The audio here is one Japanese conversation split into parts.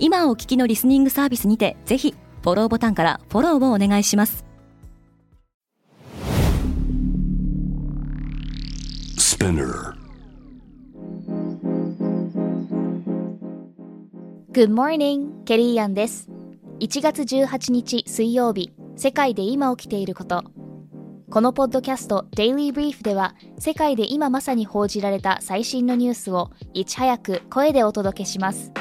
今お聞きのリスニングサービスにてぜひフォローボタンからフォローをお願いします。Good morning, ケリーアンです1月18日水曜日世界で今起きていること。このポッドキャスト Daily Brief では世界で今まさに報じられた最新のニュースをいち早く声でお届けします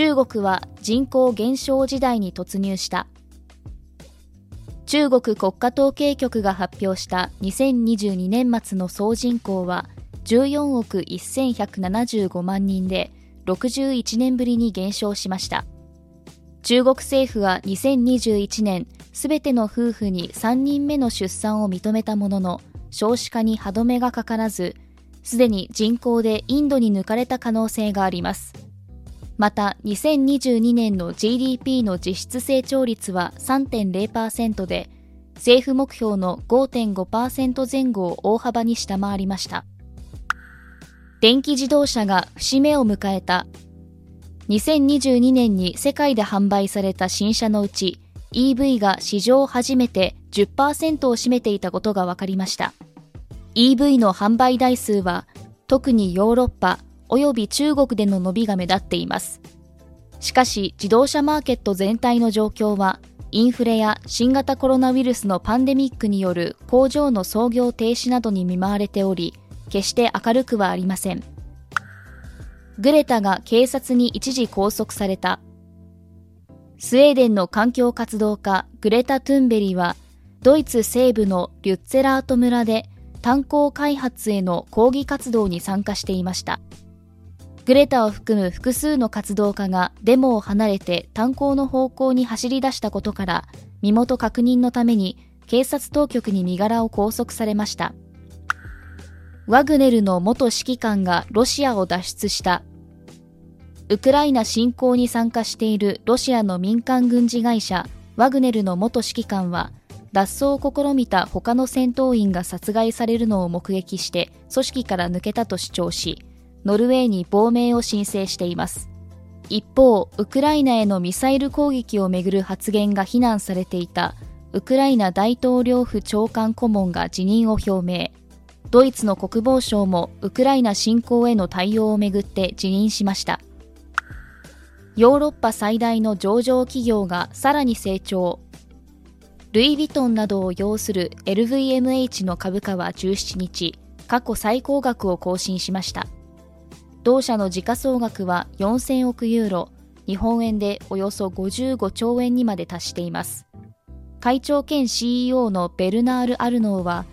中国は人口減少時代に突入した。中国国家統計局が発表した2022年末の総人口は14億1175万人で61年ぶりに減少しました。中国政府は2021年すべての夫婦に3人目の出産を認めたものの少子化に歯止めがかからずすでに人口でインドに抜かれた可能性があります。また2022年の GDP の実質成長率は3.0%で政府目標の5.5%前後を大幅に下回りました。電気自動車が節目を迎えた。2022年に世界で販売された新車のうち EV が史上初めて10%を占めていたことが分かりました。EV の販売台数は特にヨーロッパ及び中国での伸びが目立っています。しかし自動車マーケット全体の状況はインフレや新型コロナウイルスのパンデミックによる工場の操業停止などに見舞われており決して明るくはありません。グレタが警察に一時拘束された。スウェーデンの環境活動家グレタ・トゥンベリはドイツ西部のリュッツェラート村で炭鉱開発への抗議活動に参加していました。グレタを含む複数の活動家がデモを離れて炭鉱の方向に走り出したことから身元確認のために警察当局に身柄を拘束されました。ワグネルの元指揮官がロシアを脱出した。ウクライナ侵攻に参加しているロシアの民間軍事会社ワグネルの元指揮官は脱走を試みた他の戦闘員が殺害されるのを目撃して組織から抜けたと主張しノルウェーに亡命を申請しています。一方ウクライナへのミサイル攻撃をめぐる発言が非難されていたウクライナ大統領府長官顧問が辞任を表明。ドイツの国防省もウクライナ侵攻への対応をめぐって辞任しました。ヨーロッパ最大の上場企業がさらに成長。ルイ・ヴィトンなどを擁する LVMH の株価は17日過去最高額を更新しました。同社の時価総額は4000億ユーロ、日本円でおよそ55兆円にまで達しています。会長兼 CEO のベルナール・アルノーは、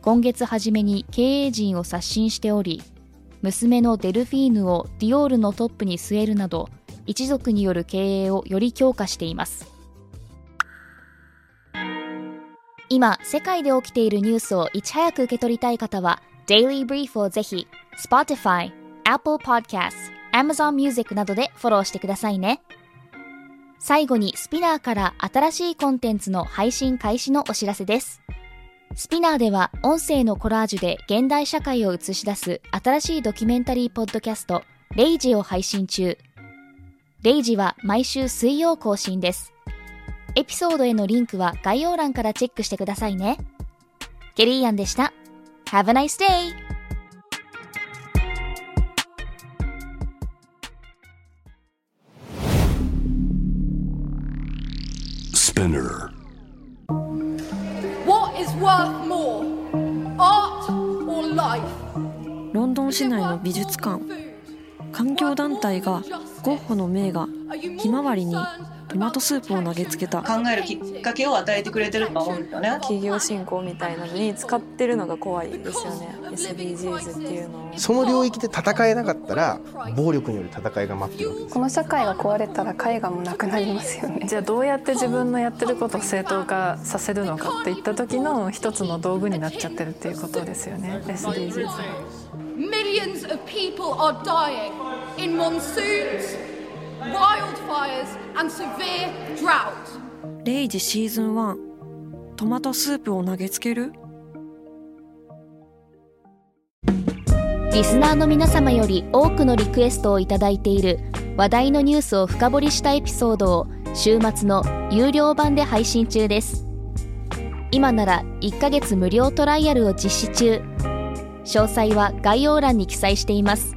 今月初めに経営陣を刷新しており、娘のデルフィーヌをディオールのトップに据えるなど、一族による経営をより強化しています。今、世界で起きているニュースをいち早く受け取りたい方は、Daily Brief をぜひ、Spotify、Apple Podcasts、Amazon Music などでフォローしてくださいね。最後にスピナーから新しいコンテンツの配信開始のお知らせです。スピナーでは音声のコラージュで現代社会を映し出す新しいドキュメンタリーポッドキャスト、レイジを配信中。レイジは毎週水曜更新です。エピソードへのリンクは概要欄からチェックしてくださいね。ケリーアンでした。Have a nice day! Spinner What is worth more? Art or life? ロンドン市内の美術館環境団体がゴッホの名画「ひまわり」にトマトスープを投げつけた。考えるきっかけを与えてくれてると思うんですよね。企業振興みたいなのに使ってるのが怖いですよね。SDGs っていうのを。その領域で戦えなかったら暴力による戦いが待ってるわけですこの社会が壊れたら絵画もなくなりますよね。じゃあどうやって自分のやってることを正当化させるのかっていった時の一つの道具になっちゃってるっていうことですよね。SDGs Millions of people are dying in monsoons, wildfires and severe drought. レイジシーズン1トマトスープを投げつける？リスナーの皆様より多くのリクエストをいただいている話題のニュースを深掘りしたエピソードを週末の有料版で配信中です。今なら1ヶ月無料トライアルを実施中。詳細は概要欄に記載しています